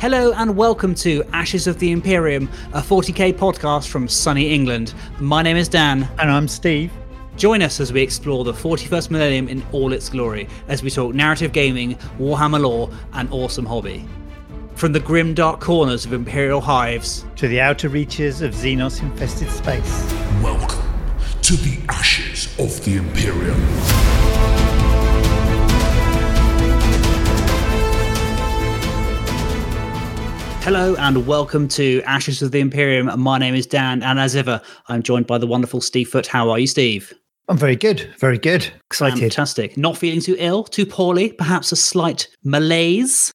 Hello and welcome to Ashes of the Imperium, a 40k podcast from sunny England. My name is Dan. And I'm Steve. Join us as we explore the 41st millennium in all its glory, as we talk narrative gaming, Warhammer lore, and awesome hobby. From the grim dark corners of Imperial hives to the outer reaches of Xenos infested space. Welcome to the Ashes of the Imperium. Hello and welcome to Ashes of the Imperium. My name is Dan, and as ever, I'm joined by the wonderful Steve Foot. How are you, Steve? I'm very good, very good. Excited. Fantastic. Not feeling too ill, too poorly, perhaps a slight malaise.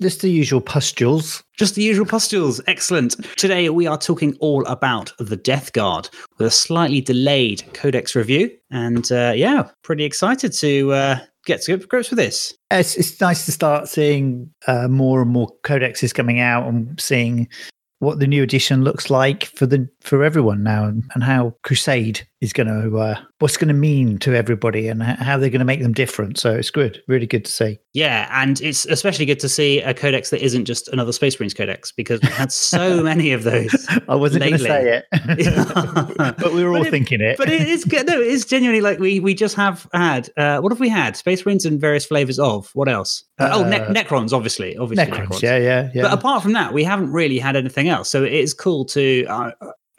Just the usual pustules. Just the usual pustules. Excellent. Today we are talking all about the Death Guard with a slightly delayed Codex review. And uh, yeah, pretty excited to uh, get to grips with this. It's, it's nice to start seeing uh, more and more codexes coming out and seeing what the new edition looks like for the for everyone now and, and how crusade is going to uh, what's going to mean to everybody and how they're going to make them different. So it's good really good to see. Yeah and it's especially good to see a codex that isn't just another space marines codex because we had so many of those i wasn't going to say it. But we were all it, thinking it. but it is good. No it's genuinely like we we just have had uh, what have we had? Space marines and various flavors of what else? Uh, oh ne- necrons obviously obviously necrons, necrons, yeah yeah yeah. But apart from that we haven't really had anything else. So it's cool to uh,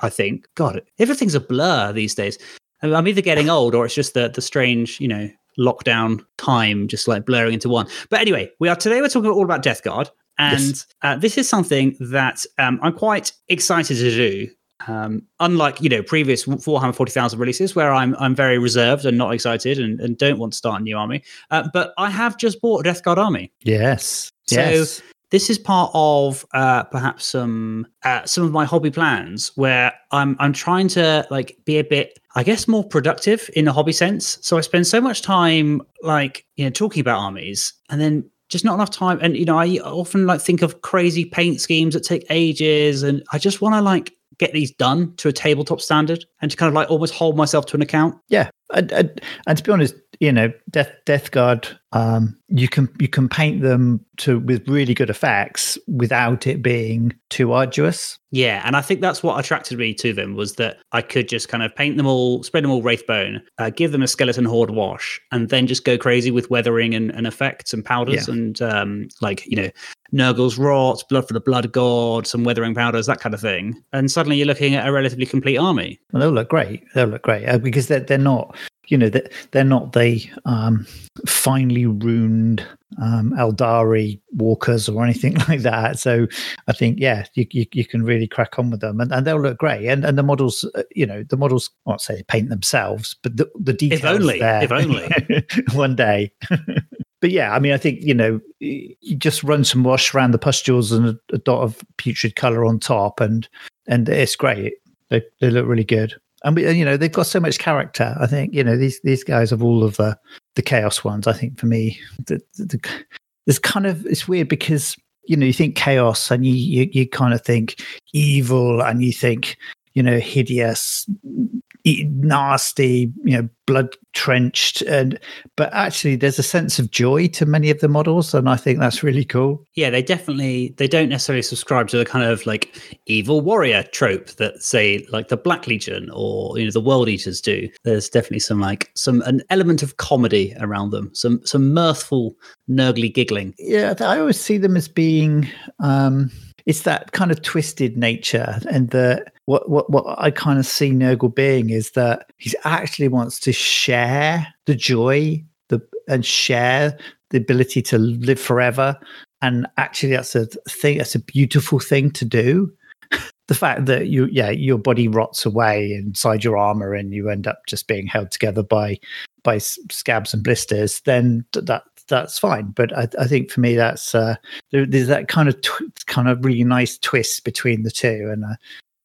I think. God, everything's a blur these days. I'm either getting old or it's just the the strange, you know, lockdown time just like blurring into one. But anyway, we are today we're talking all about Death Guard, and yes. uh, this is something that um, I'm quite excited to do. Um, unlike you know previous 440,000 releases, where I'm I'm very reserved and not excited and, and don't want to start a new army, uh, but I have just bought a Death Guard army. Yes. So yes this is part of uh, perhaps some uh, some of my hobby plans where I'm I'm trying to like be a bit I guess more productive in a hobby sense. So I spend so much time like you know talking about armies and then just not enough time. And you know I often like think of crazy paint schemes that take ages, and I just want to like get these done to a tabletop standard and to kind of like almost hold myself to an account. Yeah, and, and, and to be honest, you know, Death Death Guard, um, you can you can paint them to with really good effects without it being too arduous. Yeah, and I think that's what attracted me to them was that I could just kind of paint them all, spread them all wraithbone, uh, give them a skeleton horde wash, and then just go crazy with weathering and, and effects and powders yeah. and um, like you know Nurgle's rot, blood for the blood god, some weathering powders, that kind of thing. And suddenly you're looking at a relatively complete army. Well, they'll look great. They'll look great uh, because they're they're not you know that they're not the um, finely ruined um, Aeldari walkers or anything like that. So I think yeah, you, you, you can really crack on with them, and, and they'll look great. And and the models, uh, you know, the models I won't say paint themselves, but the the details. If only, there. if only one day. but yeah, I mean, I think you know, you just run some wash around the pustules and a, a dot of putrid color on top, and and it's great. They they look really good and you know they've got so much character. I think you know these these guys of all of the the chaos ones. I think for me, the, the, there's kind of it's weird because you know you think chaos and you, you you kind of think evil and you think you know hideous nasty, you know, blood trenched, and but actually, there's a sense of joy to many of the models, and I think that's really cool. Yeah, they definitely they don't necessarily subscribe to the kind of like evil warrior trope that say like the Black Legion or you know the World Eaters do. There's definitely some like some an element of comedy around them, some some mirthful, nurgly giggling. Yeah, I always see them as being. um it's that kind of twisted nature and the what what what I kind of see Nurgle being is that he actually wants to share the joy the and share the ability to live forever. And actually that's a thing that's a beautiful thing to do. The fact that you yeah your body rots away inside your armor and you end up just being held together by by scabs and blisters then that that's fine. But I, I think for me, that's uh, there, there's that kind of tw- kind of really nice twist between the two, and uh,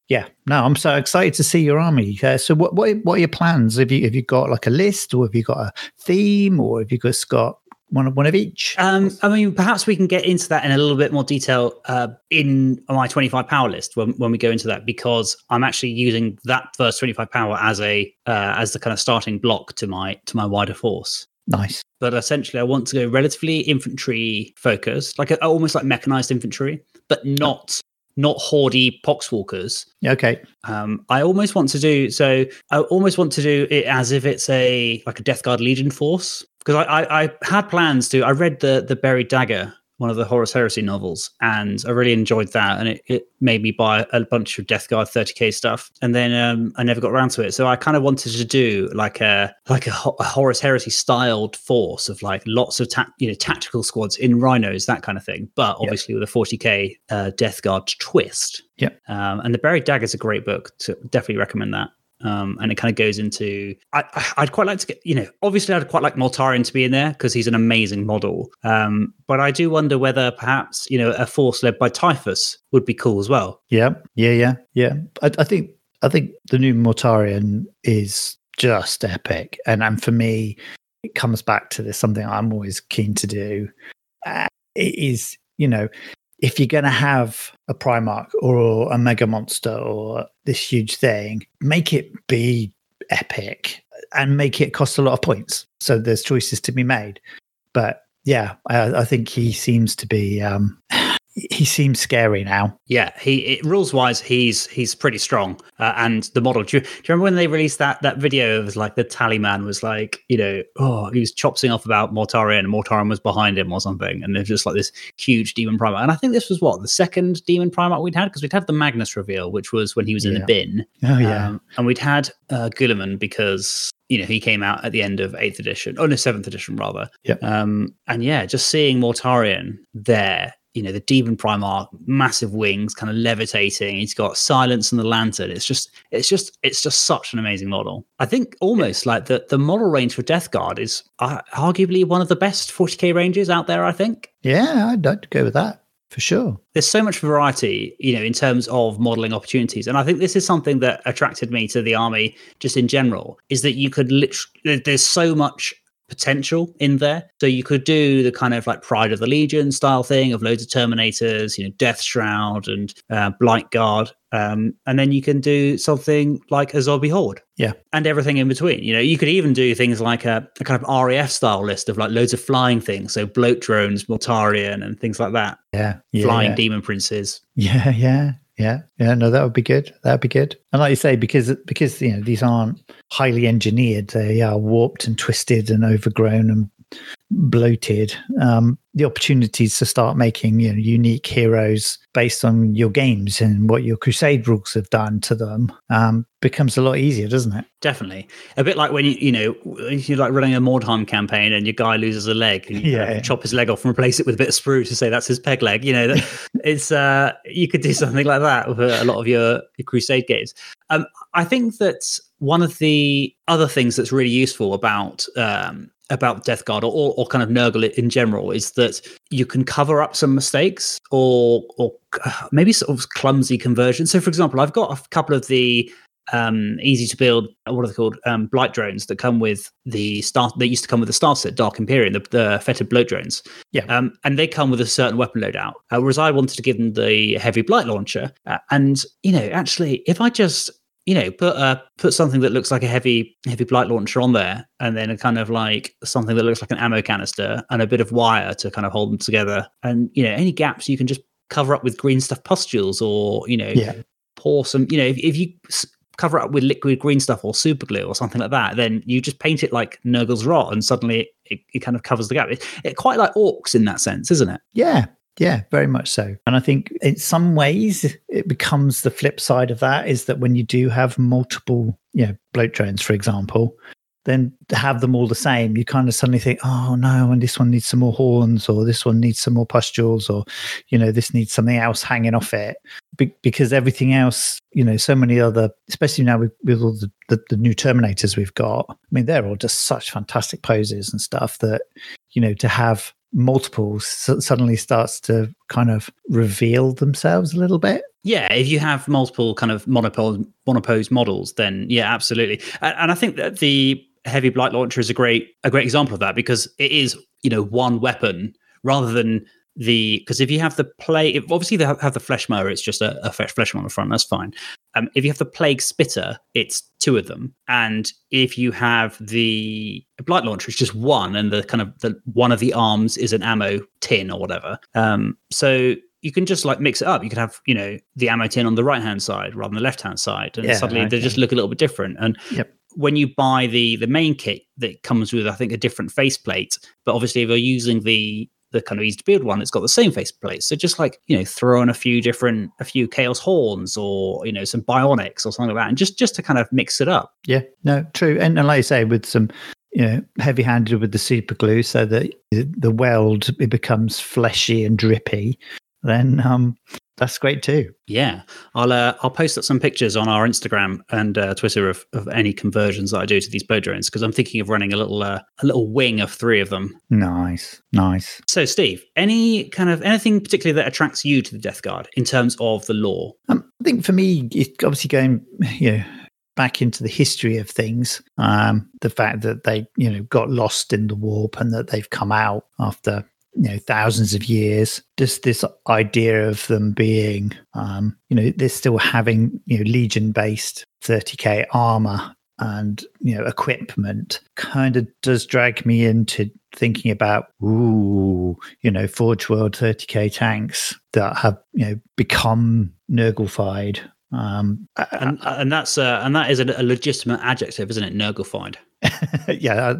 yeah, no, I'm so excited to see your army. Uh, so, what, what what are your plans? Have you have you got like a list, or have you got a theme, or have you just got one of one of each? Um, I mean, perhaps we can get into that in a little bit more detail uh, in my 25 power list when, when we go into that, because I'm actually using that first 25 power as a uh, as the kind of starting block to my to my wider force. Nice. But essentially, I want to go relatively infantry focused, like a, almost like mechanized infantry. but not not hordy poxwalkers. Okay. Um, I almost want to do so. I almost want to do it as if it's a like a Death Guard Legion force because I, I, I had plans to. I read the the Buried Dagger one of the Horus Heresy novels, and I really enjoyed that. And it, it made me buy a bunch of Death Guard 30k stuff, and then um, I never got around to it. So I kind of wanted to do like a like a, a Horus Heresy styled force of like lots of ta- you know tactical squads in rhinos, that kind of thing. But obviously yep. with a 40k uh, Death Guard twist. Yeah. Um, and the Buried Dagger is a great book. To definitely recommend that. Um, and it kind of goes into I, would quite like to get you know obviously I'd quite like Mortarion to be in there because he's an amazing model. Um, but I do wonder whether perhaps you know a force led by Typhus would be cool as well. Yeah yeah yeah yeah. I, I think I think the new Mortarion is just epic. And and for me it comes back to this something I'm always keen to do. Uh, it is you know if you're going to have a Primarch or a Mega Monster or this huge thing, make it be epic and make it cost a lot of points. So there's choices to be made. But yeah, I, I think he seems to be um, he seems scary now. Yeah, he rules wise, he's he's pretty strong. Uh, and the model, do you, do you, remember when they released that that video? It was like the tally man was like, you know, oh, he was chopsing off about Mortarion, and Mortarion was behind him or something, and there's just like this huge demon primarch. And I think this was what the second demon primarch we'd had because we'd had the Magnus reveal, which was when he was in yeah. the bin. Oh yeah, um, and we'd had uh, because you know, he came out at the end of eighth edition, oh no, seventh edition rather. Yeah. Um, and yeah, just seeing Mortarion there you know the demon primarch massive wings kind of levitating. He's got silence and the lantern. It's just it's just it's just such an amazing model. I think almost like the the model range for death guard is uh, arguably one of the best 40k ranges out there i think. Yeah i'd like to go with that for sure. There's so much variety you know in terms of modeling opportunities. And i think this is something that attracted me to the army just in general is that you could literally there's so much potential in there. So you could do the kind of like Pride of the Legion style thing of loads of Terminators, you know, Death Shroud and uh, Blightlord. Um, and then you can do something like a zombie horde. Yeah. And everything in between. You know, you could even do things like a, a kind of RAF style list of like loads of flying things. So bloat drones, Mortarion, and things like that. Yeah. yeah flying yeah. demon princes. Yeah. Yeah. Yeah, yeah, no, that would be good. That would be good. And like you say, because because you know these aren't highly engineered, they are warped and twisted and overgrown and bloated. Um, the opportunities to start making you know unique heroes based on your games and what your crusade rules have done to them um, becomes a lot easier doesn't it? Definitely. A bit like when you you know you're like running a mordheim campaign and your guy loses a leg and you yeah, yeah. chop his leg off and replace it with a bit of sprue to say that's his peg leg you know that it's uh you could do something like that with a lot of your, your crusade games. Um i think that one of the other things that's really useful about um, about Death Guard or, or kind of Nurgle in general is that you can cover up some mistakes or or maybe sort of clumsy conversions. So, for example, I've got a couple of the um, easy to build what are they called? Um, blight drones that come with the star that used to come with the star set dark imperium the, the fetid bloat drones. Yeah. Um, and they come with a certain weapon loadout. Uh, whereas i wanted to give them the heavy blight launcher uh, and you know actually if i just you know, put uh, put something that looks like a heavy heavy blight launcher on there, and then a kind of like something that looks like an ammo canister and a bit of wire to kind of hold them together. And you know, any gaps you can just cover up with green stuff pustules, or you know, yeah. pour some. You know, if, if you cover up with liquid green stuff or super glue or something like that, then you just paint it like Nurgle's rot, and suddenly it, it kind of covers the gap. It, it quite like orcs in that sense, isn't it? Yeah, yeah, very much so. And I think in some ways it becomes the flip side of that is that when you do have multiple, you know, bloat drones, for example, then to have them all the same, you kind of suddenly think, oh no, and this one needs some more horns, or this one needs some more pustules, or you know, this needs something else hanging off it, Be- because everything else, you know, so many other, especially now with, with all the, the, the new Terminators we've got. I mean, they're all just such fantastic poses and stuff that you know to have multiples suddenly starts to kind of reveal themselves a little bit. Yeah, if you have multiple kind of monopose monopose models, then yeah, absolutely. And, and I think that the heavy blight launcher is a great a great example of that because it is you know one weapon rather than the because if you have the plague, obviously they have, the flesh mower, it's just a, a flesh on the front. That's fine. Um, if you have the plague spitter, it's two of them, and if you have the blight launcher, it's just one, and the kind of the one of the arms is an ammo tin or whatever. Um, so you can just like mix it up. You could have, you know, the ammo tin on the right hand side rather than the left hand side, and Yeah, suddenly they just look a little bit different. And Yep. when you buy the the main kit, that comes with I think a different faceplate. But obviously, if you're using the the kind of easy to build one, it's got the same faceplate. So just like you know, throw in a few different, a few chaos horns, or you know, some bionics or something like that, and just just to kind of mix it up. Yeah, no, true. And, and like you say, with some, you know, heavy handed with the super glue so that the weld it becomes fleshy and drippy, then um that's great too. Yeah, I'll uh, I'll post up some pictures on our Instagram and uh, Twitter of, of any conversions that I do to these bloat drones because I'm thinking of running a little uh, a little wing of three of them. Nice, nice. So, Steve, any kind of anything particularly that attracts you to the Death Guard in terms of the lore? Um, I think for me, it's obviously going, you know, back into the history of things. Um, the fact that they, you know, got lost in the warp and that they've come out after, you know, thousands of years. Just this idea of them being, um, you know, they're still having, you know, legion-based 30k armor and you know equipment kind of does drag me into thinking about ooh you know forge world 30k tanks that have you know become nurglified um And and that's uh, and that is a, a legitimate adjective, isn't it? Nurglified. yeah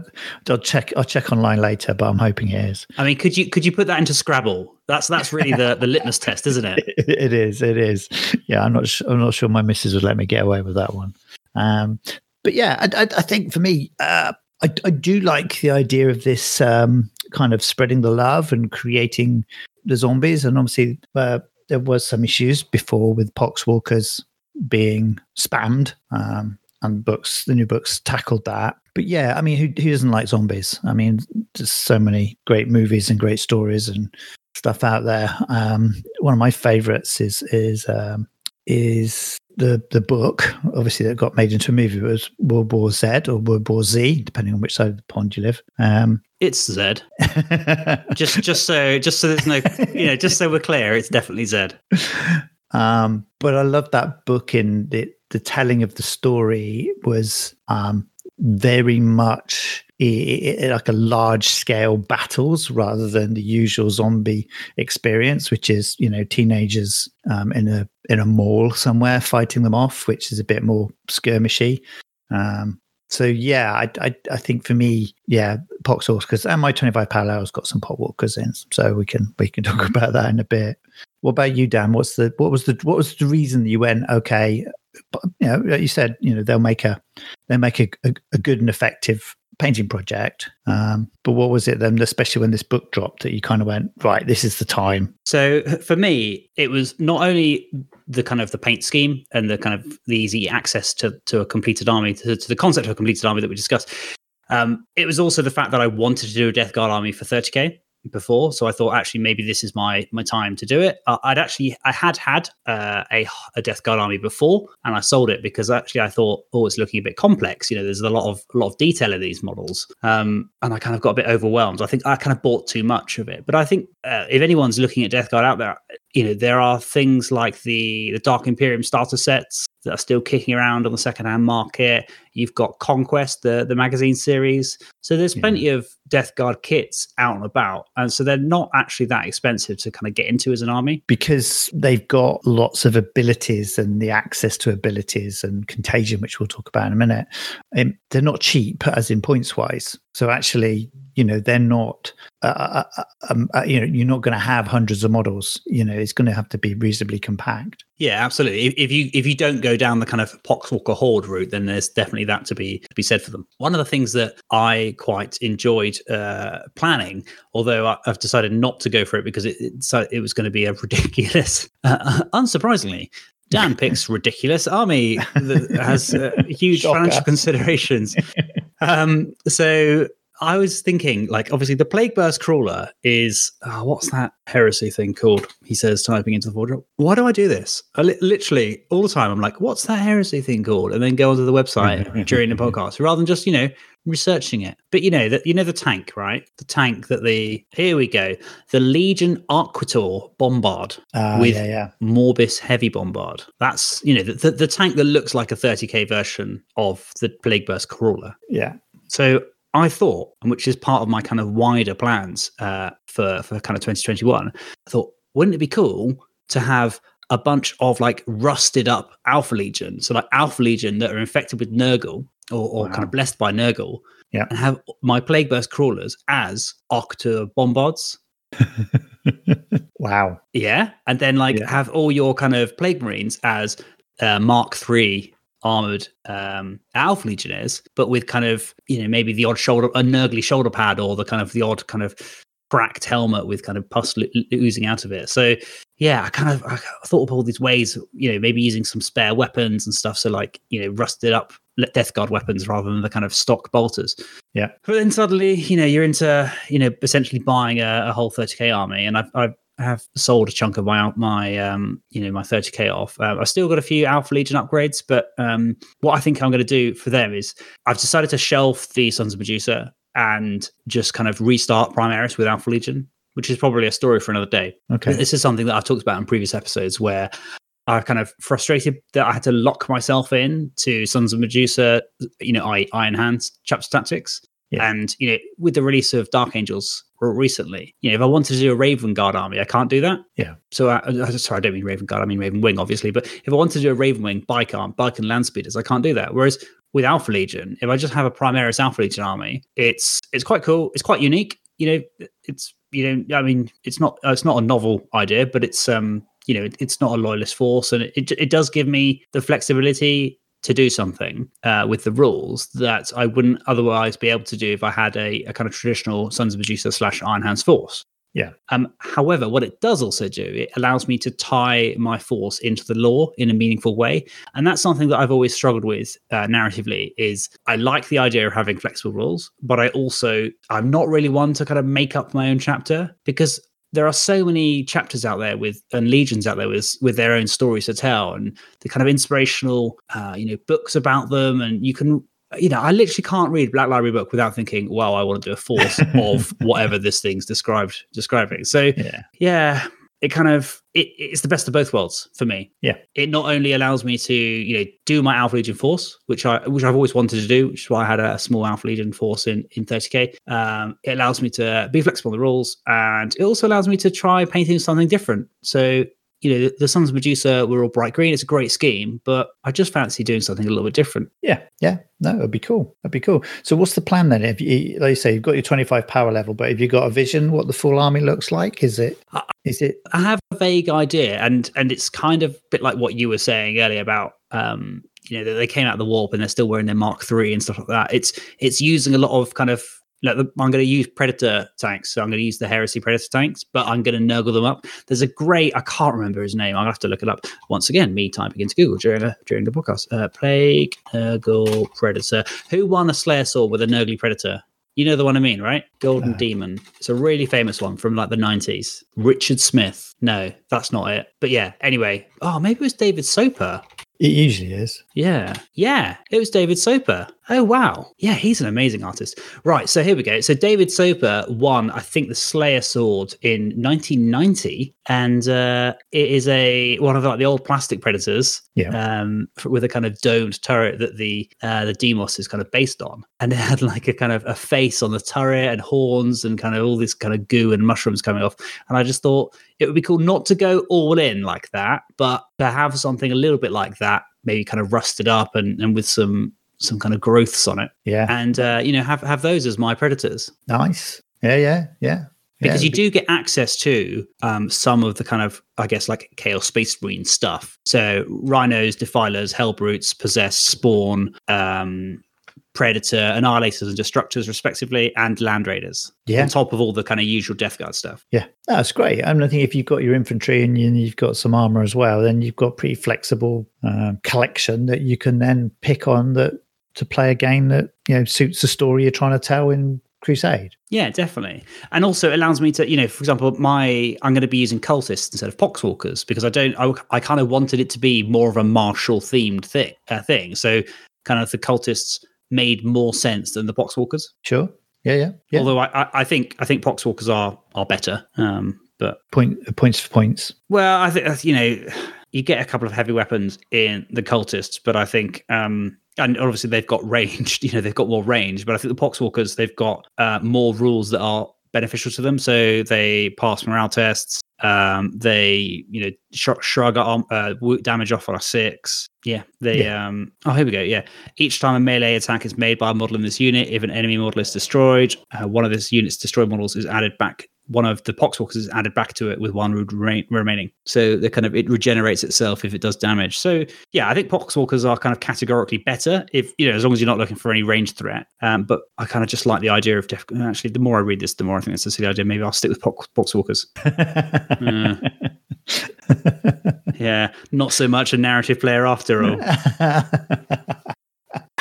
i'll check i'll check online later but i'm hoping it is. I mean, could you could you put that into Scrabble? That's that's really the the litmus test, isn't it? it is it is. Yeah i'm not su- i'm not sure my missus would let me get away with that one. Um but yeah i, I, I think for me uh I, I do like the idea of this um kind of spreading the love and creating the zombies. And obviously uh, there was some issues before with poxwalkers being spammed. Um and books the new books tackled that but yeah i mean who, who doesn't like zombies i mean there's so many great movies and great stories and stuff out there. Um, one of my favorites is is um, is the the book, obviously that got made into a movie. It was World War Z or World War Z, depending on which side of the pond you live. Um, It's Zed. Just just so just so there's no you know just so we're clear, it's definitely Zed. um, but I love that book in the the telling of the story was um, very much like a large scale battles rather than the usual zombie experience, which is you know teenagers um, in a in a mall somewhere fighting them off, which is a bit more skirmishy. Um, so yeah, I, I I think for me, yeah, Poxhorse because and my twenty five parallels got some poxwalkers in, so we can we can talk about that in a bit. What about you, Dan? What's the what was the what was the reason that you went? Okay, you know, like you said, you know, they'll make a they'll make a, a, a good and effective painting project. Um, but what was it then, especially when this book dropped, that you kind of went right? This is the time. So for me, it was not only the kind of the paint scheme and the kind of the easy access to to a completed army, to, to the concept of a completed army that we discussed. Um, it was also the fact that I wanted to do a Death Guard army for 30k before, so I thought actually maybe this is my my time to do it. Uh, I'd actually I had had uh, a a Death Guard army before, and I sold it because actually I thought oh it's looking a bit complex. You know, there's a lot of a lot of detail in these models, um, and I kind of got a bit overwhelmed. I think I kind of bought too much of it. But I think uh, if anyone's looking at Death Guard out there, you know there are things like the the Dark Imperium starter sets that are still kicking around on the secondhand market. You've got Conquest, the the magazine series. So there's Yeah. plenty of Death Guard kits out and about, and so they're not actually that expensive to kind of get into as an army. because they've got lots of abilities and the access to abilities and contagion, which we'll talk about in a minute. Um, they're not cheap, as in points wise. So actually, you know, they're not. Uh, uh, um, uh, you know, you're not going to have hundreds of models. You know, it's going to have to be reasonably compact. Yeah, absolutely. If, if you if you don't go down the kind of Poxwalker Horde route, then there's definitely that to be to be said for them. One of the things that I quite enjoyed uh, planning, although I, I've decided not to go for it because it it, it was going to be a ridiculous, uh, unsurprisingly. Dan picks ridiculous army that has uh, huge Shocker. financial considerations. um, so I was thinking, like, obviously, the Plague Burst Crawler is oh, what's that heresy thing called? He says, typing into the forge. Why do I do this? I li- literally all the time. I'm like, what's that heresy thing called? And then go onto the website during the podcast rather than just you know researching it. But you know that you know the tank, right? The tank that the here we go, the Legion Arquitor Bombard Uh, With- yeah, yeah. Morbus Heavy Bombard. That's you know the, the, the tank that looks like a 30k version of the Plague Burst Crawler. Yeah. So I thought, and which is part of my kind of wider plans uh, for for kind of 2021, I thought, wouldn't it be cool to have a bunch of like rusted up Alpha Legion, so like Alpha Legion that are infected with Nurgle or, or kind of blessed by Nurgle, Yeah. and have my Plague Burst crawlers as Octa Bombards. wow. Yeah, and then like Yeah. have all your kind of plague marines as uh, Mark Three armored um, Alpha Legionnaires, but with kind of you know maybe the odd shoulder, a nurgly shoulder pad, or the kind of the odd kind of cracked helmet with kind of pus lo- oozing out of it. So yeah, I kind of I thought of all these ways, you know, maybe using some spare weapons and stuff. So like you know, rusted up Death Guard weapons rather than the kind of stock bolters. Yeah. But then suddenly, you know, you're into you know essentially buying a, a whole 30k army, and I've, I've have sold a chunk of my my um you know my 30k off. Um, I've still got a few Alpha Legion upgrades, but um what I think I'm going to do for them is I've decided to shelf the Sons of Medusa and just kind of restart Primaris with Alpha Legion, which is probably a story for another day. Okay. This is something that I've talked about in previous episodes where I kind of frustrated that I had to lock myself in to Sons of Medusa, you know, I Iron Hands chapter tactics. Yeah. And you know, with the release of Dark Angels recently, you know, if I wanted to do a Raven Guard army, I can't do that. Yeah. So, I, uh, sorry, I don't mean Raven Guard. I mean Raven Wing, obviously. But if I wanted to do a Raven Wing bike arm, bike and land speeders, I can't do that. Whereas with Alpha Legion, if I just have a Primaris Alpha Legion army, it's it's quite cool. It's quite unique. You know, it's you know, I mean, it's not uh, it's not a novel idea, but it's um, you know, it, it's not a loyalist force, and it it, it does give me the flexibility to do something uh, with the rules that I wouldn't otherwise be able to do if I had a, a kind of traditional Sons of Medusa slash Iron Hands force. Yeah. Um, however, what it does also do, it allows me to tie my force into the lore in a meaningful way, and that's something that I've always struggled with uh, narratively. Is I like the idea of having flexible rules, but I also I'm not really one to kind of make up my own chapter because there are so many chapters out there with and legions out there with with their own stories to tell and the kind of inspirational uh, you know books about them and you can you know i literally can't read black library book without thinking well, i want to do a force of whatever this thing's described describing so Yeah. yeah it kind of it, it's the best of both worlds for me. Yeah. it not only allows me to you know do my alpha legion force which i which i've always wanted to do which is why i had a, small alpha legion force in in 30k um it allows me to be flexible on the rules and it also allows me to try painting something different. So you know the, the sons of medusa were all bright green it's a great scheme but i just fancy doing something a little bit different Yeah, yeah, no, it'd be cool. That'd be cool. So, what's the plan then? If you, like you say, you've got your twenty-five power level, but have you got a vision what the full army looks like? Is it? Uh, Is it? I have a vague idea, and and it's kind of a bit like what you were saying earlier about um, you know, they came out of the warp and they're still wearing their Mark Three and stuff like that. It's it's using a lot of kind of I'm going to use Predator tanks, so I'm going to use the Heresy Predator tanks, but I'm going to nurgle them up. There's a great, I can't remember his name. I'll have to look it up once again. Me typing into Google during a, during the podcast. Uh, Plague Nurgle Predator. Who won a Slayer sword with a Nurgly Predator? You know the one I mean, right? Golden. Demon. It's a really famous one from like the 90s. Richard Smith. No, that's not it. But yeah, anyway. Oh, maybe it was David Soper. It usually is. Yeah. Yeah. It was David Soper. Oh, wow. Yeah, he's an amazing artist. Right. So here we go. So David Soper won, I think, the Slayer Sword in 1990. And uh, it is a one of like the old plastic predators Yeah. um, with a kind of domed turret that the uh, the Deimos is kind of based on. And it had like a kind of a face on the turret and horns and kind of all this kind of goo and mushrooms coming off. And I just thought it would be cool not to go all in like that, but to have something a little bit like that, maybe kind of rusted up and, and with some some kind of growths on it, Yeah. and uh, you know have have those as my predators Nice. Yeah. Yeah. Yeah. because yeah, you do get access to um, some of the kind of I guess like Chaos Space Marine stuff. So rhinos, defilers, hellbrutes, possess, spawn, um, predator, annihilators, and destructors, respectively, and land raiders. Yeah. on top of all the kind of usual Death Guard stuff. Yeah, that's great. I mean, I think if you've got your infantry and you- you've got some armor as well, then you've got pretty flexible um, collection that you can then pick on that to play a game that you know suits the story you're trying to tell in Crusade. Yeah, definitely. And also it allows me to, you know, for example, my I'm going to be using cultists instead of poxwalkers because I don't I, I kind of wanted it to be more of a martial themed thing uh, thing. So kind of the cultists made more sense than the poxwalkers. Sure. Yeah, yeah, yeah. Although I, I- I think I think poxwalkers are are better. Um, but Point points for points. well, I think you know you get a couple of heavy weapons in the cultists, but I think um and obviously they've got range. You know they've got more range, but I think the poxwalkers they've got uh, more rules that are beneficial to them. So they pass morale tests. Um, they, you know, sh- shrug arm, uh, damage off on a six. Yeah, they. Um, oh, here we go. Yeah, each time a melee attack is made by a model in this unit, if an enemy model is destroyed, uh, one of this unit's destroyed models is added back one of the poxwalkers is added back to it with one wound remaining. So the kind of it regenerates itself if it does damage. So yeah, I think poxwalkers are kind of categorically better if you know as long as you're not looking for any range threat. Um, but I kind of just like the idea of def- actually the more I read this, the more I think it's a silly idea. Maybe I'll stick with pox- poxwalkers. uh, yeah, not so much a narrative player after all.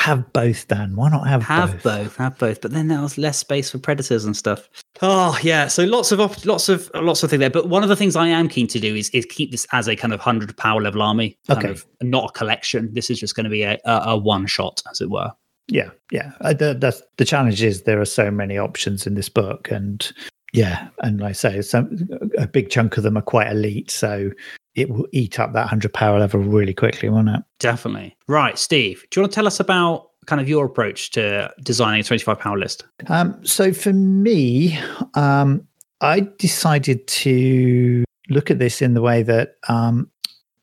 have both, Dan. Why not have, have both? both? Have both. But then there was less space for predators and stuff. Oh yeah, so lots of op- lots of lots of things there. But one of the things I am keen to do is is keep this as a kind of hundred power level army. Okay. Of, not a collection. This is just going to be a, a, a one shot, as it were. Yeah, yeah. Uh, the, the the challenge is there are so many options in this book, and yeah, and like I say, some a big chunk of them are quite elite. So it will eat up that 100 power level really quickly, won't it? Definitely. Right, Steve, do you want to tell us about kind of your approach to designing a 25 power list? Um, so for me, um, I decided to look at this in the way that um,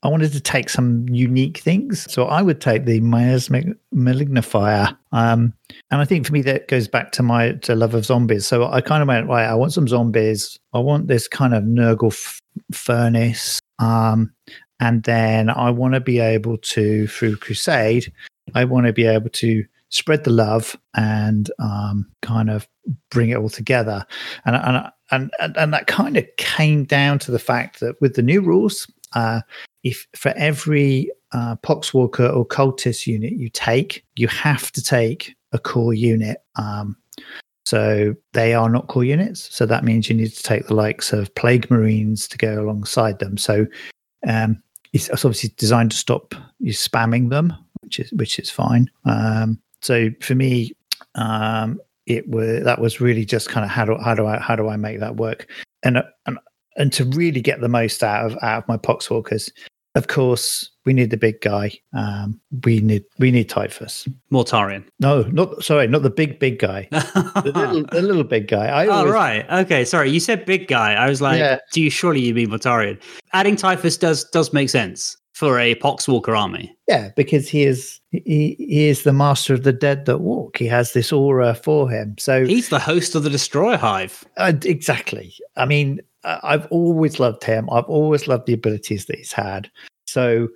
I wanted to take some unique things. So I would take the miasmic malignifier. Um, and I think for me that goes back to my to love of zombies. So I kind of went, right, I want some zombies. I want this kind of Nurgle f- furnace. Um, and then I want to be able to, through Crusade, I want to be able to spread the love and um, kind of bring it all together. And and and and, that kind of came down to the fact that with the new rules, uh, if for every uh, poxwalker or cultist unit you take, you have to take a core unit. Um, so they are not core units. So that means you need to take the likes of plague marines to go alongside them. So um, it's, obviously designed to stop you spamming them, which is which is fine. Um, so for me, um, it was that was really just kind of how do how do I how do I make that work, and and and to really get the most out of out of my poxwalkers. Of course, we need the big guy. Um, we need we need Typhus. Mortarion. No, not sorry, not the big big guy. the, little, the little big guy. I oh always, right, okay. Sorry, you said big guy. I was like, Yeah. do you surely you mean Mortarion? Adding Typhus does does make sense for a Poxwalker army. Yeah, because he is he, he is the master of the dead that walk. He has this aura for him. So He's the host of the Destroyer Hive. Uh, exactly. I mean, I've always loved him. I've always loved the abilities that he's had. So,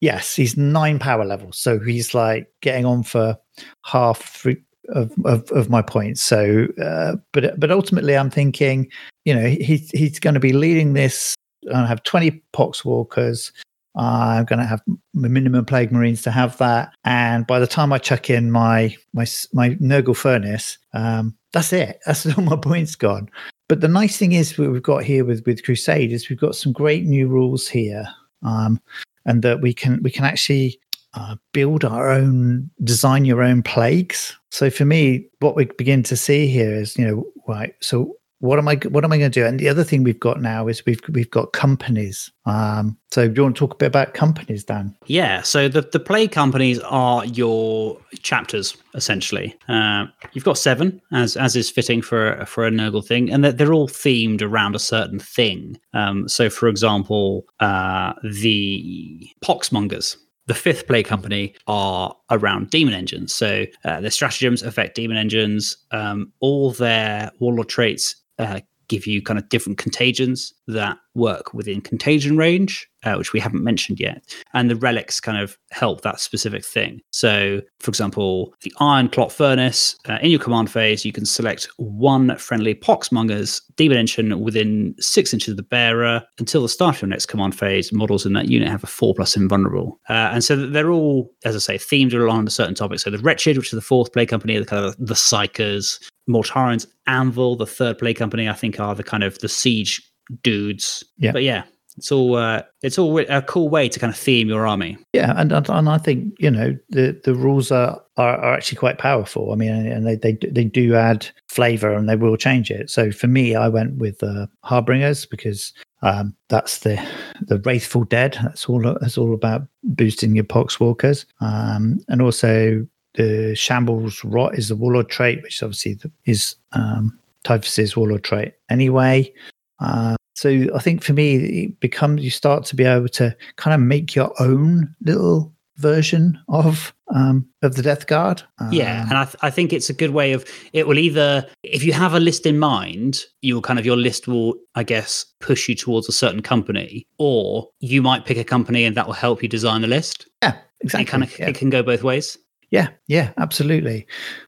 yes, he's nine power levels. So he's like getting on for half of of, of my points. So, uh, but but ultimately, I'm thinking, you know, he's he's going to be leading this. I have 20 pox walkers. I'm going to have minimum plague marines to have that, and by the time I chuck in my my my Nurgle furnace, um, that's it. That's all my points gone. But the nice thing is we've got here with with Crusade is we've got some great new rules here, um, and that we can we can actually uh, build our own, design your own plagues. So for me, what we begin to see here is you know right. So what am I what am I going to do? And the other thing we've got now is we've we've got companies. Um, so do you want to talk a bit about companies, Dan? Yeah, so the the plague companies are your chapters essentially. Uh, you've got seven, as as is fitting for for a Nurgle thing, and they're, they're all themed around a certain thing. Um, so, for example, uh, the Poxmongers. The fifth plague company are around demon engines. So uh, their stratagems affect demon engines. Um, all their warlord traits uh, give you kind of different contagions that work within contagion range, uh, which we haven't mentioned yet. And the relics kind of help that specific thing. So, for example, the Iron Clot Furnace, uh, in your command phase, you can select one friendly Poxmonger's demon engine within six inches of the bearer. Until the start of your next command phase, models in that unit have a four plus invulnerable. Uh, and so they're all, as I say, themed around a certain topic. So the Wretched, which is the fourth plague company, the kind of the Psykers, Mortarion's Anvil, the third plague company, I think are the kind of the siege dudes. Yeah. But yeah, it's all uh, it's all a cool way to kind of theme your army. Yeah, and and, I think you know the the rules are, are are actually quite powerful. I mean, and they they they do add flavor, and they will change it. So for me, I went with uh, Harbingers because um, that's the the wraithful dead. That's all. That's all about boosting your poxwalkers, um, and also the shambles rot is the warlord trait, which obviously the- is um, Typhus's warlord trait anyway. Uh, so I think for me, it becomes you start to be able to kind of make your own little version of um, of the Death Guard. yeah, Um, and I, th- I think it's a good way of it will either if you have a list in mind, you will kind of your list will I guess push you towards a certain company, or you might pick a company and that will help you design the list. yeah, exactly. It kind of yeah. it can go both ways. Yeah, yeah, absolutely.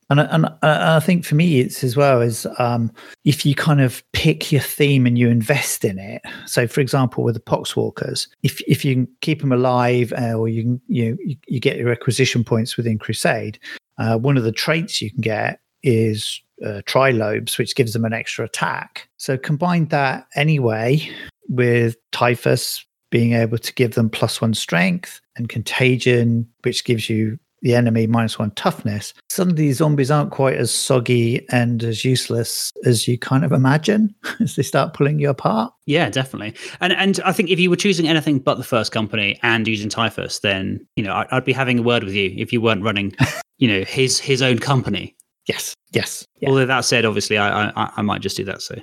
And I- and I I think for me, it's as well as um, if you kind of pick your theme and you invest in it. So, for example, with the Poxwalkers, if if you keep them alive, uh, or you you, you you get your acquisition points within Crusade, uh, one of the traits you can get is uh, trilobes, which gives them an extra attack. So combine that anyway with Typhus being able to give them plus one strength and contagion, which gives you the enemy minus one toughness. Suddenly, these zombies aren't quite as soggy and as useless as you kind of imagine as they start pulling you apart. Yeah, definitely. And and I think if you were choosing anything but the first company and using Typhus, then you know I, I'd be having a word with you if you weren't running, you know, his his own company. Yes, yes. Yeah. Although that said, obviously, I, I I might just do that. So,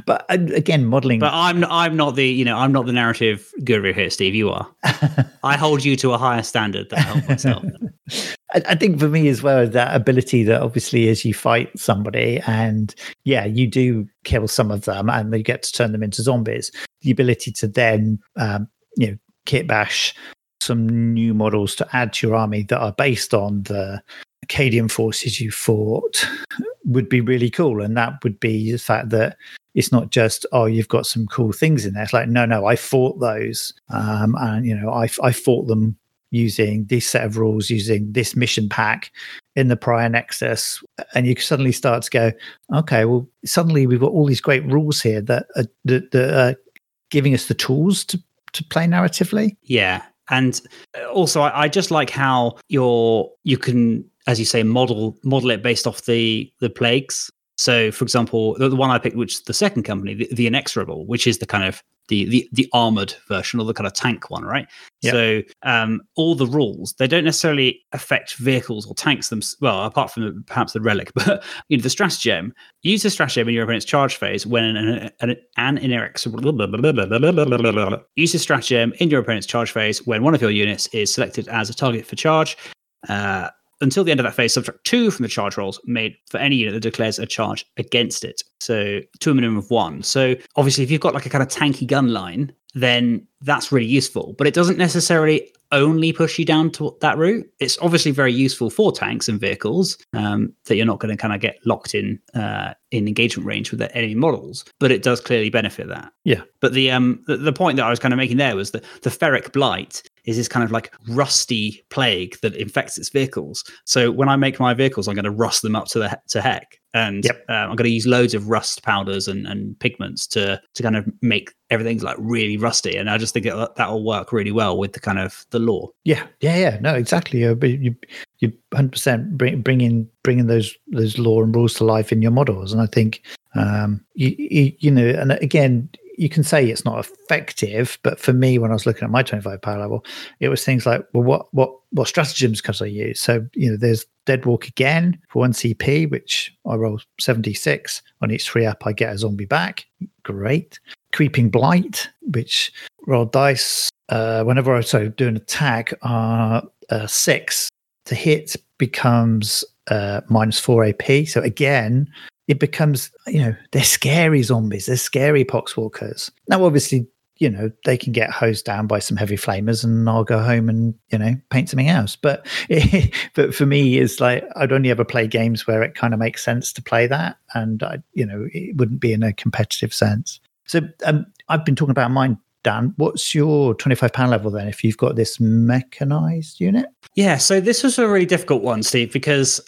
but uh, again, modeling. but I'm I'm not the you know I'm not the narrative guru here, Steve. You are. I hold you to a higher standard than I hold myself. I, I think for me as well, that ability that obviously as you fight somebody and yeah, you do kill some of them and you get to turn them into zombies. The ability to then, um, you know, kit bash some new models to add to your army that are based on the Acadian forces you fought would be really cool. And that would be the fact that it's not just oh you've got some cool things in there. It's like no, no, I fought those, um, and you know I I fought them using this set of rules, using this mission pack in the Pariah Nexus, and you suddenly start to go, okay, well, suddenly we've got all these great rules here that are, that, that are giving us the tools to to play narratively. Yeah, and also I, I just like how you're you can, as you say, model model it based off the the plagues. So, for example, the, the one I picked, which is the second company, the, the Inexorable, which is the kind of the, the the armored version or the kind of tank one, right? Yeah. So, um, all the rules they don't necessarily affect vehicles or tanks them. Well, apart from perhaps the relic, but you know the stratagem. Use the stratagem in your opponent's charge phase when an an, an inexorable. Use the stratagem in your opponent's charge phase when one of your units is selected as a target for charge. Uh, until the end of that phase, subtract two from the charge rolls made for any unit that declares a charge against it. So to a minimum of one. So obviously, if you've got like a kind of tanky gun line, then that's really useful. But it doesn't necessarily only push you down to that route. It's obviously very useful for tanks and vehicles um, that you're not going to kind of get locked in uh, in engagement range with the enemy models. But it does clearly benefit that. Yeah. But the um the, the point that I was kind of making there was that the ferric blight is this kind of like rusty plague that infects its vehicles. So when I make my vehicles, I'm going to rust them up to the to heck, and Yep. uh, I'm going to use loads of rust powders and, and pigments to to kind of make everything like really rusty. And I just think that that will work really well with the kind of the lore. Yeah, yeah, yeah. No, exactly. Uh, you you hundred percent bring bringing bringing those those lore and rules to life in your models, and I think um you you, you know, and again. You can say it's not effective, but for me, when I was looking at my 25 power level, it was things like, well, what what what stratagems can I use? So you know, there's Dead Walk again for one CP, which I roll 76 on each three up. I get a zombie back. Great. Creeping Blight, which roll dice uh, whenever I so do an attack, uh, uh, six to hit becomes uh, minus four AP. So again, it becomes you know they're scary zombies, they're scary poxwalkers. Now, obviously, you know they can get hosed down by some heavy flamers, and I'll go home and you know paint something else. But but for me, it's like I'd only ever play games where it kind of makes sense to play that, and I you know it wouldn't be in a competitive sense. So um, I've been talking about mine Dan, what's your 25 pound level then if you've got this mechanized unit? Yeah, so this was a really difficult one, Steve, because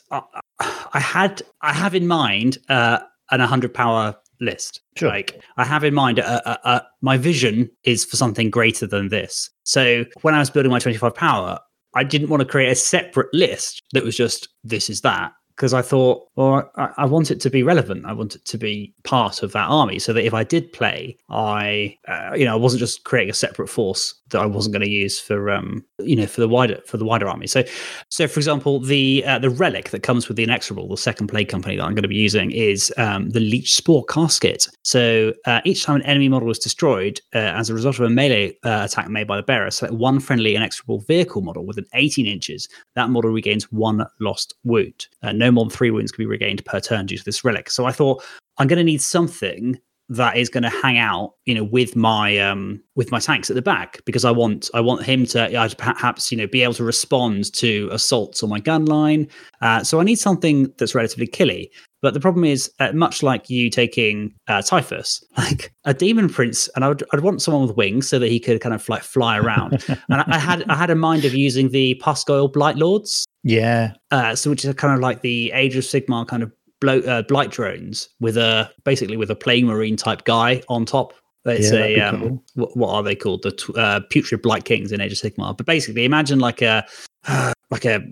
I had I have in mind uh, an 100 power list. Sure. Like I have in mind, uh, uh, uh, my vision is for something greater than this. So when I was building my 25 power, I didn't want to create a separate list that was just this is that because I thought, well, I, I, want it to be relevant. I want it to be part of that army, so that if I did play, I, uh, you know, I wasn't just creating a separate force that I wasn't going to use for, um, you know, for the wider for the wider army. So, so for example, the uh, the relic that comes with the inexorable, the second plague company that I'm going to be using is um, the leech spore casket. So uh, each time an enemy model is destroyed uh, as a result of a melee uh, attack made by the bearer, select one friendly inexorable vehicle model within 18 inches. That model regains one lost wound. Uh, no more than three wounds can be regained per turn due to this relic. So I thought I'm going to need something that is going to hang out, you know, with my um with my tanks at the back because I want I want him to uh, perhaps you know be able to respond to assaults on my gun line. Uh, so I need something that's relatively killy. But the problem is, uh, much like you taking uh, Typhus, like a demon prince, and I would I'd want someone with wings so that he could kind of like fly around. and I, I, had I had a mind of using the Pusgoyle Blightlords. Yeah. Uh, so which is kind of like the Age of Sigmar kind of uh, blight drones with a basically with a plague marine type guy on top. It's yeah, a um, cool. what, what, are they called? The uh, putrid blight kings in Age of Sigmar. But basically, imagine like a uh, like a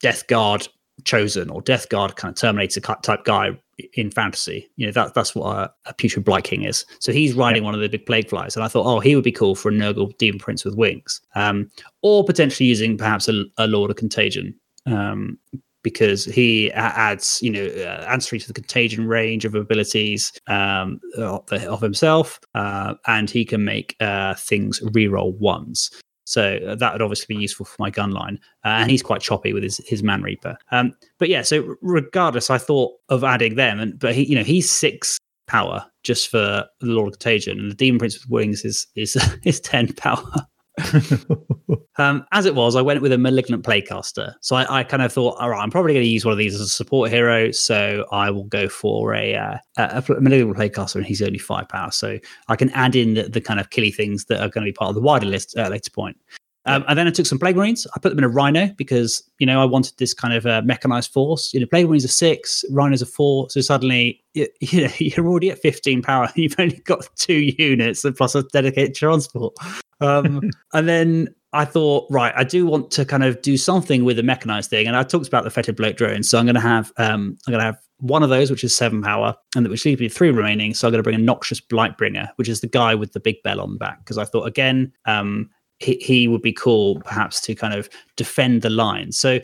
death guard chosen or death guard kind of terminator type guy in fantasy. You know that that's what a, a putrid blight king is. So he's riding yeah. one of the big plague flies, and I thought, oh, he would be cool for a Nurgle demon prince with wings, um, or potentially using perhaps a, a Lord of Contagion. Um, because he adds, you know, uh, answering to the contagion range of abilities um, of, himself, uh, and he can make uh, things reroll ones. So uh, that would obviously be useful for my gun line. Uh, and he's quite choppy with his, his Manreaper. Um, but yeah, so regardless, I thought of adding them. And but he, you know, he's six power just for the Lord of Contagion, and the Demon Prince with wings is is is ten power. um, as it was, I went with a malignant plaguecaster. So I, I kind of thought, all right, I'm probably going to use one of these as a support hero. So I will go for a, uh, a, malignant plaguecaster, and he's only five power. So I can add in the, the kind of killy things that are going to be part of the wider list at a later point. Um, and then I took some Plague Marines. I put them in a Rhino because, you know, I wanted this kind of uh, mechanized force. You know, Plague Marines are six, Rhinos are four. So suddenly, you, you know, you're already at 15 power. You've only got two units plus a dedicated transport. Um, and then I thought, right, I do want to kind of do something with the mechanized thing. And I talked about the fetid bloat drone. So I'm going to have, um, I'm going to have one of those, which is seven power, and which leaves me three remaining. So I'm going to bring a Noxious Blightbringer, which is the guy with the big bell on the back. Because I thought, again, um, he, he would be cool perhaps to kind of defend the line. So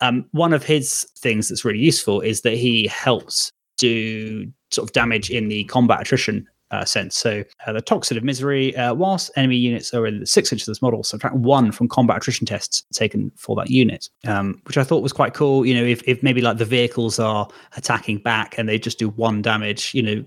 um, one of his things that's really useful is that he helps do sort of damage in the combat attrition uh, sense. So uh, the Tocsin of Misery, uh, whilst enemy units are in the six inches of this model, subtract one from combat attrition tests taken for that unit, um, which I thought was quite cool. You know, if, if maybe like the vehicles are attacking back and they just do one damage, you know,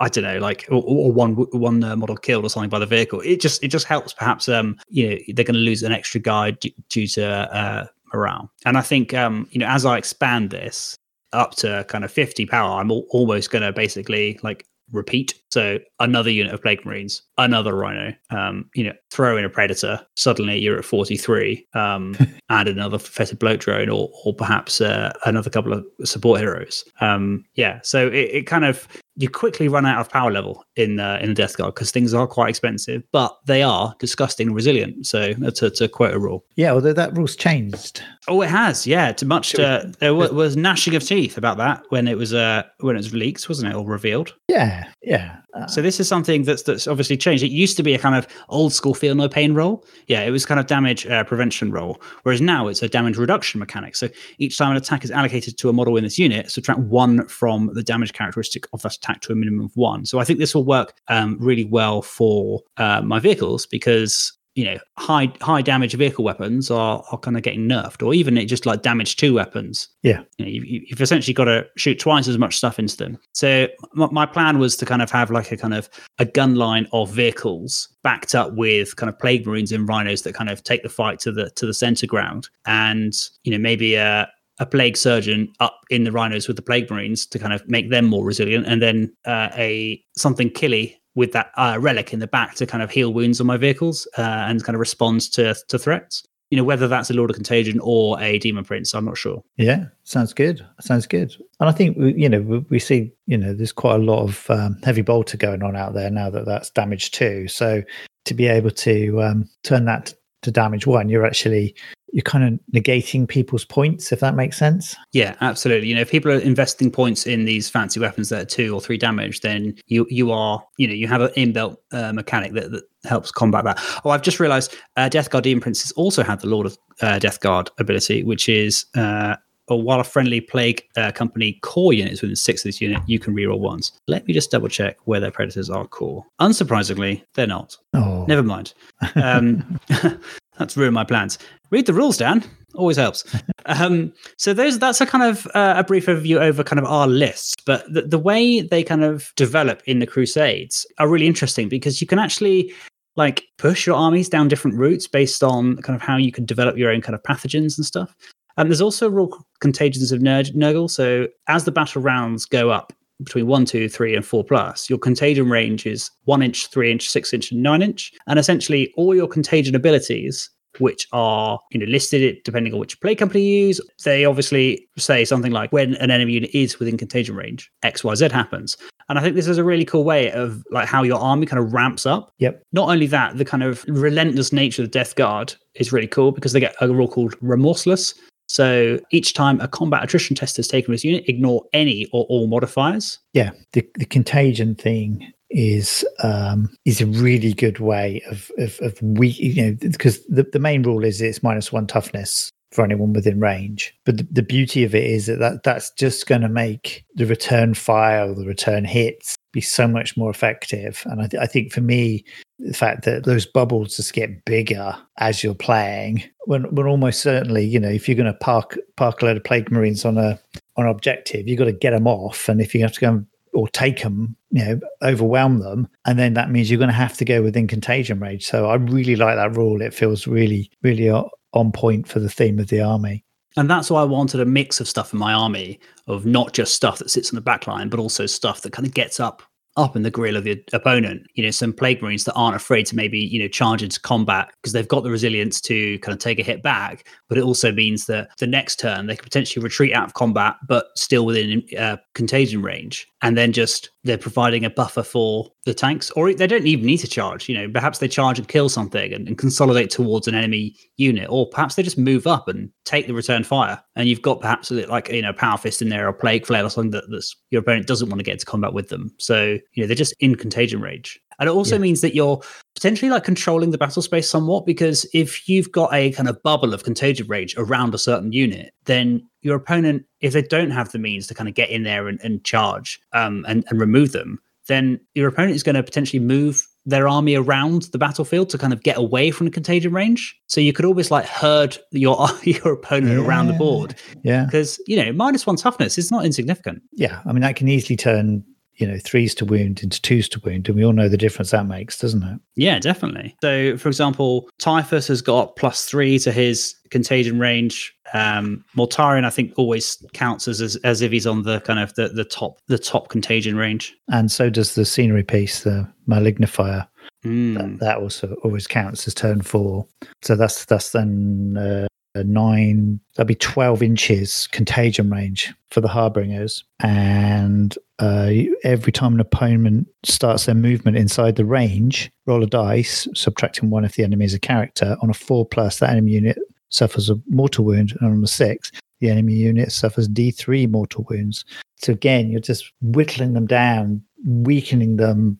I don't know, like or, or one one uh, model killed or something by the vehicle. It just it just helps. Perhaps um, you know they're going to lose an extra guy d- due to uh, morale. And I think um, you know as I expand this up to kind of 50 power, I'm al- almost going to basically like repeat. So another unit of Plague Marines, another Rhino, um, you know, throw in a Predator, suddenly you're at 43, um, and another Fetid Bloat Drone, or, or perhaps uh, another couple of support heroes. Um, yeah, so it, it kind of you quickly run out of power level in uh, in the Death Guard because things are quite expensive, but they are disgusting resilient. So to, to quote a rule. Yeah, although that rule's changed. Oh, it has. Yeah, to much. To, there was, was, gnashing of teeth about that when it was uh when it was leaked, wasn't it, or revealed? Yeah, yeah. Uh, so this is something that's that's obviously changed. It used to be a kind of old school feel no pain role. Yeah, it was kind of damage uh, prevention role, whereas now it's a damage reduction mechanic. So each time an attack is allocated to a model in this unit, subtract one from the damage characteristic of that to a minimum of one. So I think this will work um, really well for uh, my vehicles because you know high high damage vehicle weapons are are kind of getting nerfed or even it just like damage two weapons. Yeah. You know, you, have essentially got to shoot twice as much stuff into them. So my plan was to kind of have like a kind of a gun line of vehicles backed up with kind of plague marines and rhinos that kind of take the fight to the to the center ground. And you know maybe a a plague surgeon up in the rhinos with the plague marines to kind of make them more resilient and then uh, a something killy with that uh, relic in the back to kind of heal wounds on my vehicles uh, and kind of responds to to threats. You know, whether that's a Lord of Contagion or a Demon Prince, I'm not sure. Yeah, sounds good. Sounds good. And I think you know we, see you know there's quite a lot of um, heavy bolter going on out there now that that's damage too. So to be able to um, turn that to damage one, you're actually you're kind of negating people's points, if that makes sense. Yeah, absolutely. You know, if people are investing points in these fancy weapons that are two or three damage, then you you are you know you have an inbuilt uh, mechanic that, that helps combat that. Oh, I've just realised uh, Death Guard Demon Princes also have the Lord of uh, Death Guard ability, which is uh, or while a friendly plague uh, company core units within six of this unit, you can reroll ones. Let me just double check where their predators are core. Unsurprisingly, they're not. Oh, Never mind. Um, that's ruined my plans. Read the rules, Dan. Always helps. Um, so those that's a kind of uh, a brief overview over kind of our lists. But the, the way they kind of develop in the Crusades are really interesting because you can actually like push your armies down different routes based on kind of how you can develop your own kind of pathogens and stuff. And there's also a rule contagions of Ner- Nurgle. So as the battle rounds go up between one, two, three, and four plus, your contagion range is one inch, three inch, six inch, and nine inch. And essentially all your contagion abilities which are you know listed depending on which plague company you use. They obviously say something like when an enemy unit is within contagion range, X, Y, Z happens. And I think this is a really cool way of like how your army kind of ramps up. Yep. Not only that, the kind of relentless nature of the Death Guard is really cool because they get a rule called Remorseless. So each time a combat attrition test is taken with unit, ignore any or all modifiers. yeah. The the contagion thing is um is a really good way of of, of we you know because the, the main rule is it's minus one toughness for anyone within range but the, the beauty of it is that, that that's just going to make the return fire the return hits be so much more effective and I, th- I think for me the fact that those bubbles just get bigger as you're playing when when almost certainly you know if you're going to park park a load of plague marines on a on objective you've got to get them off and if you have to go or take them, you know, overwhelm them, and then that means you're going to have to go within contagion range. So I really like that rule. It feels really, really on point for the theme of the army. And that's why I wanted a mix of stuff in my army of not just stuff that sits on the back line, but also stuff that kind of gets up up in the grill of the opponent. You know, some plague marines that aren't afraid to maybe, you know, charge into combat because they've got the resilience to kind of take a hit back. But it also means that the next turn they could potentially retreat out of combat, but still within uh, contagion range. And then just they're providing a buffer for the tanks, or they don't even need to charge. You know, perhaps they charge and kill something and, and consolidate towards an enemy unit, or perhaps they just move up and take the return fire. And you've got perhaps like you know power fist in there or plague flail or something that your opponent doesn't want to get into combat with them. So you know they're just in contagion range. And it also Yeah. means that you're potentially like controlling the battle space somewhat because if you've got a kind of bubble of contagion range around a certain unit, then your opponent, if they don't have the means to kind of get in there and, and charge um, and, and remove them, then your opponent is going to potentially move their army around the battlefield to kind of get away from the contagion range. So you could always like herd your your opponent around the board Yeah. because you know minus one toughness is not insignificant. Yeah. I mean, that can easily turn, you know, threes to wound into twos to wound. And we all know the difference that makes, doesn't it? Yeah, definitely. So, for example, Typhus has got plus three to his contagion range. Um, Mortarion, I think, always counts as, as as if he's on the kind of the, the top the top contagion range. And so does the scenery piece, the malignifier. Mm. That, that also always counts as turn four. So that's that's then uh, nine. That'd be twelve inches contagion range for the harbingers, and uh, every time an opponent starts their movement inside the range, roll a dice, subtracting one if the enemy is a character. On a four plus, that enemy unit suffers a mortal wound, and on a six, the enemy unit suffers D3 mortal wounds. So again, you're just whittling them down, weakening them.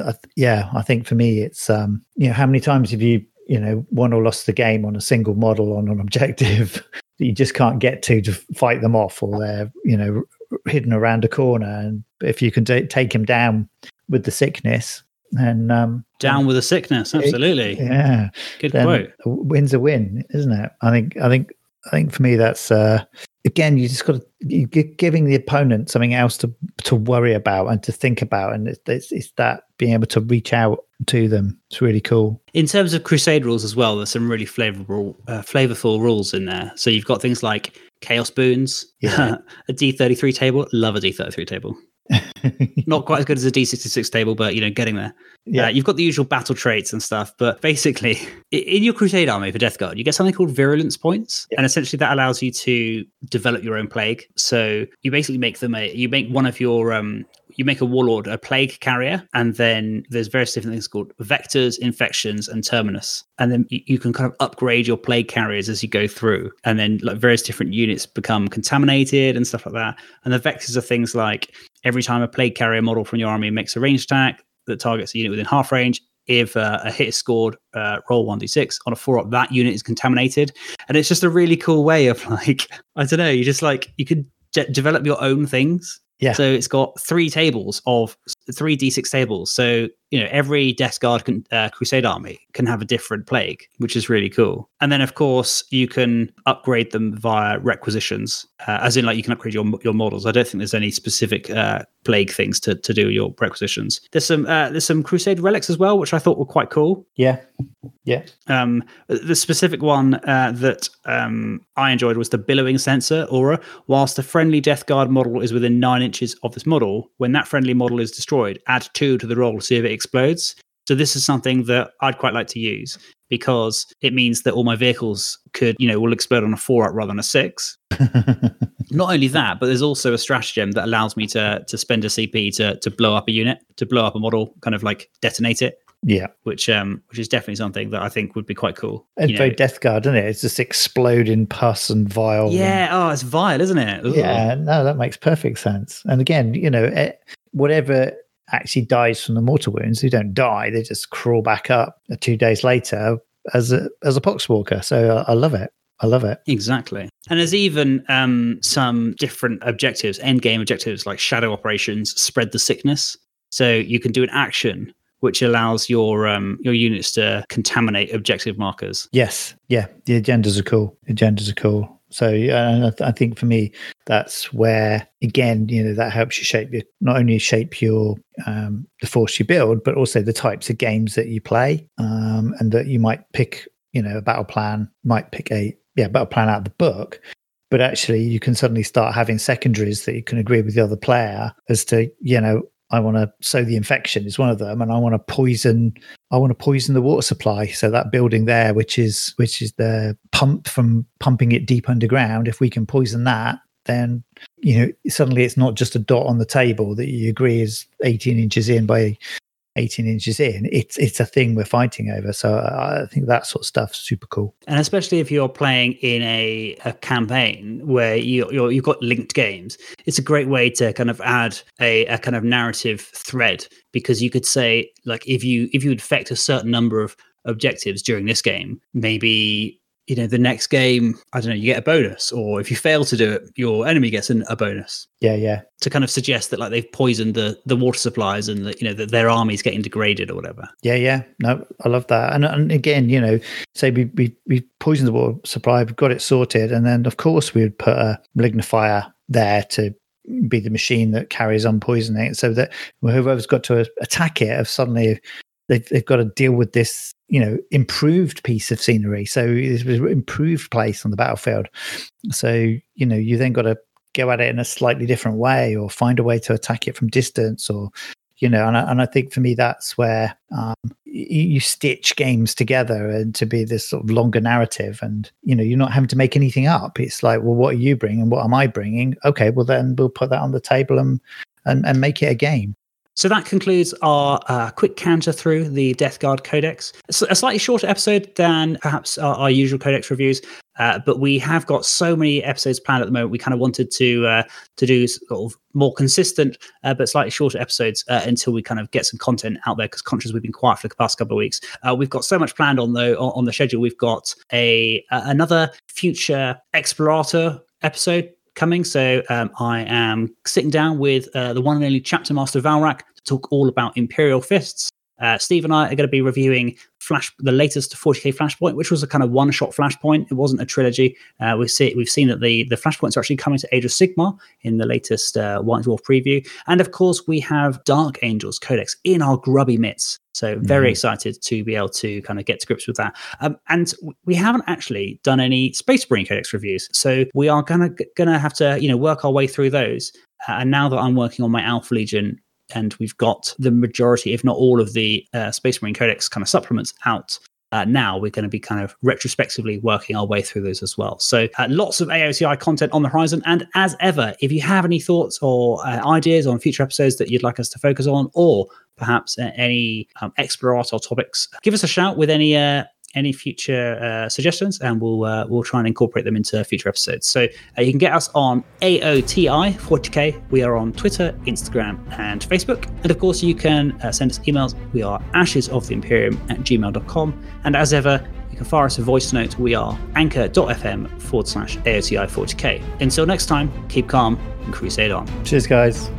Th- yeah, I think for me, it's um, you know, how many times have you you know won or lost the game on a single model on an objective that you just can't get to to fight them off, or they're you know hidden around a corner, and if you can ta- take him down with the sickness, and um, Down with the sickness, absolutely. yeah, Good quote. a win's a win, isn't it? I think I think I think for me that's uh again you just got to you gi- giving the opponent something else to to worry about and to think about, and it's, it's it's that being able to reach out to them. It's really cool. In terms of Crusade rules as well, there's some really flavorful, uh, flavorful rules in there. So you've got things like Chaos Boons, Yeah. a D33 table. Love a D33 table. Not quite as good as a D66 table, but you know, getting there. Yeah. Uh, you've got the usual battle traits and stuff, but basically, in your Crusade army for Death Guard, you get something called virulence points, and essentially that allows you to develop your own plague. So you basically make them a you make one of your um you make a warlord a plague carrier, and then there's various different things called vectors, infections, and terminus. And then you, can kind of upgrade your plague carriers as you go through, and then like various different units become contaminated and stuff like that. And the vectors are things like every time a plague carrier model from your army makes a range attack that targets a unit within half range, if uh, a hit is scored, uh, roll 1d6 on a four up, that unit is contaminated. And it's just a really cool way of like, I don't know, you just like, you could de- develop your own things. Yeah. So it's got three tables of three d6 tables. So you know every Death Guard can, uh, Crusade army can have a different plague, which is really cool. And then of course you can upgrade them via requisitions, uh, as in like you can upgrade your your models. I don't think there's any specific uh, plague things to, to do with your requisitions. There's some uh, there's some Crusade relics as well, which I thought were quite cool. Yeah. Yeah. Um, the specific one uh, that um, I enjoyed was the billowing sensor aura. Whilst the friendly Death Guard model is within nine inches of this model, when that friendly model is destroyed, add two to the roll to see if it explodes. So this is something that I'd quite like to use because it means that all my vehicles could, you know, will explode on a four up rather than a six. Not only that, but there's also a stratagem that allows me to to spend a CP to to blow up a unit, to blow up a model, kind of like detonate it yeah. which um which is definitely something that I think would be quite cool. And you very. Death Guard, isn't it? It's just exploding pus and vile. and- yeah, oh, it's vile, isn't it? Ugh. Yeah, no, that makes perfect sense. And again, you know, eh, whatever actually dies from the mortal wounds, they don't die; they just crawl back up two days later as a as a poxwalker. So uh, I love it. I love it. Exactly. And there's even um, some different objectives, end game objectives like shadow operations, spread the sickness. So you can do an action which allows your um, your units to contaminate objective markers. Yes, yeah, the agendas are cool. Agendas are cool. So and I, th- I think for me, that's where again, you know, that helps you shape your not only shape your um, the force you build, but also the types of games that you play, um, and that you might pick, you know, a battle plan, might pick a yeah battle plan out of the book, but actually you can suddenly start having secondaries that you can agree with the other player as to you know I want to sow the infection is one of them, and I want to poison. I want to poison the water supply. So that building there, which is which is the pump from pumping it deep underground, if we can poison that, then you know suddenly it's not just a dot on the table that you agree is 18 inches in by 18 inches in. It's it's a thing we're fighting over. So I think that sort of stuff's super cool. And especially if you're playing in a, a campaign where you, you're, you've got linked games, it's a great way to kind of add a, a kind of narrative thread because you could say like if you if you affect a certain number of objectives during this game, maybe you know the next game I don't know you get a bonus, or if you fail to do it, your enemy gets an, a bonus Yeah, yeah. to kind of suggest that like they've poisoned the the water supplies and that you know that their army's getting degraded or whatever. Yeah, yeah. No, I love that. And and again, you know, say we we we poisoned the water supply, we've got it sorted, and then of course we would put a malignifier there to be the machine that carries on poisoning it, so that whoever's got to attack it, have suddenly they've, they've got to deal with this, you know, improved piece of scenery. So it's an improved place on the battlefield. So you know, you then got to go at it in a slightly different way, or find a way to attack it from distance, or you know and I, and I think for me that's where um, you, you stitch games together and to be this sort of longer narrative and you know you're not having to make anything up it's like well what are you bringing what am i bringing okay well then we'll put that on the table and and, and make it a game So that concludes our uh, quick canter through the Death Guard Codex. A slightly shorter episode than perhaps our, our usual Codex reviews, uh, but we have got so many episodes planned at the moment. We kind of wanted to uh, to do sort of more consistent, uh, but slightly shorter episodes uh, until we kind of get some content out there. Because conscious we've been quiet for the past couple of weeks. Uh, we've got so much planned on though on, the schedule. We've got a another future Explorator episode coming. So um, I am sitting down with uh, the one and only Chapter Master Valrak to talk all about Imperial Fists. Uh, Steve and I are going to be reviewing Flash, the latest 40k Flashpoint, which was a kind of one-shot Flashpoint. It wasn't a trilogy. Uh, we've seen we've seen that the the Flashpoints are actually coming to Age of Sigmar in the latest uh, White Dwarf preview, and of course we have Dark Angels Codex in our grubby mitts. So very Mhm. excited to be able to kind of get to grips with that. Um, and we haven't actually done any Space Marine Codex reviews, so we are gonna gonna have to you know work our way through those. Uh, and now that I'm working on my Alpha Legion and we've got the majority, if not all, of the uh, Space Marine Codex kind of supplements out. uh, now we're going to be kind of retrospectively working our way through those as well. So uh, lots of AOTI content on the horizon. And as ever, if you have any thoughts or uh, ideas on future episodes that you'd like us to focus on, or perhaps uh, any um, explorator topics, give us a shout with any uh, any future uh, suggestions, and we'll uh, we'll try and incorporate them into future episodes. So uh, you can get us on AOTI 40k. We are on Twitter, Instagram, and Facebook. And of course, you can uh, send us emails. We are ashes of the Imperium at gmail.com. And as ever, you can fire us a voice note. We are anchor.fm forward slash AOTI 40k. Until next time, keep calm and crusade on. Cheers, guys.